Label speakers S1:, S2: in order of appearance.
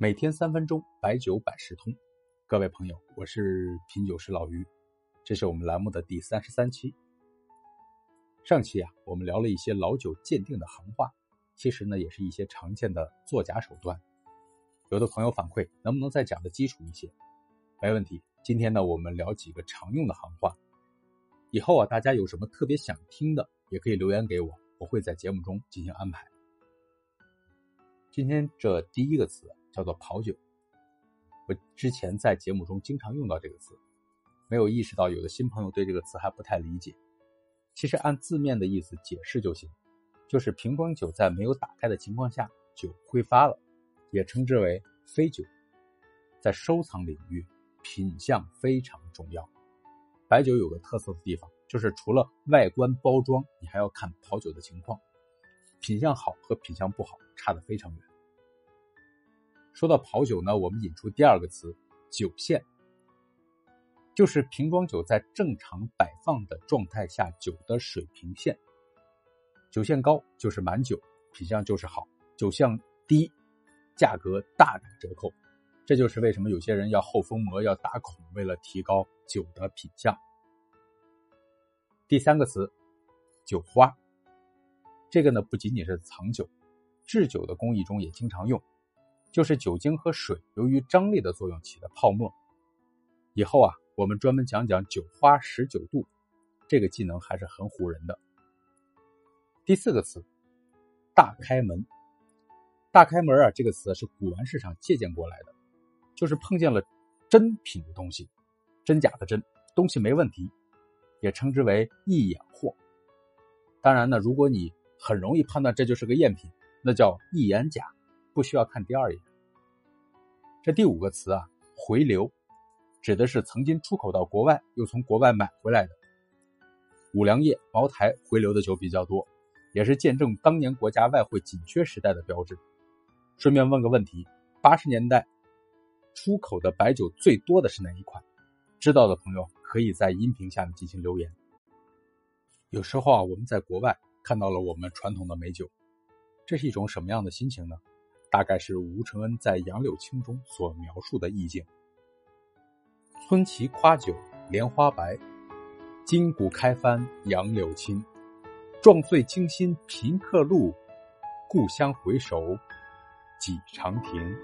S1: 每天三分钟，白酒百事通。各位朋友，我是品酒师老于，这是我们栏目的第三十三期。上期啊，我们聊了一些老酒鉴定的行话，其实呢，也是一些常见的作假手段。有的朋友反馈，能不能再讲的基础一些？没问题。今天呢，我们聊几个常用的行话。以后啊，大家有什么特别想听的，也可以留言给我，我会在节目中进行安排。今天这第一个词。叫做跑酒，我之前在节目中经常用到这个词，没有意识到有的新朋友对这个词还不太理解。其实按字面的意思解释就行，就是瓶装酒在没有打开的情况下酒挥发了，也称之为飞酒。在收藏领域，品相非常重要。白酒有个特色的地方，就是除了外观包装，你还要看跑酒的情况，品相好和品相不好差得非常远。说到跑酒呢，我们引出第二个词“酒线”，就是瓶装酒在正常摆放的状态下酒的水平线。酒线高就是满酒，品相就是好；酒相低，价格大打折扣。这就是为什么有些人要后封膜、要打孔，为了提高酒的品相。第三个词“酒花”，这个呢不仅仅是藏酒，制酒的工艺中也经常用。就是酒精和水由于张力的作用起的泡沫。以后啊，我们专门讲讲酒花十九度，这个技能还是很唬人的。第四个词，大开门。大开门啊，这个词是古玩市场借鉴过来的，就是碰见了真品的东西，真假的真，东西没问题，也称之为一眼货。当然呢，如果你很容易判断这就是个赝品，那叫一眼假。不需要看第二眼。这第五个词啊，回流，指的是曾经出口到国外又从国外买回来的。五粮液、茅台回流的酒比较多，也是见证当年国家外汇紧缺时代的标志。顺便问个问题：八十年代出口的白酒最多的是哪一款？知道的朋友可以在音频下面进行留言。有时候啊，我们在国外看到了我们传统的美酒，这是一种什么样的心情呢？大概是吴承恩在《杨柳青》中所描述的意境：村旗夸酒莲花白，金谷开帆杨柳青。壮岁惊心，贫客路，故乡回首几长亭。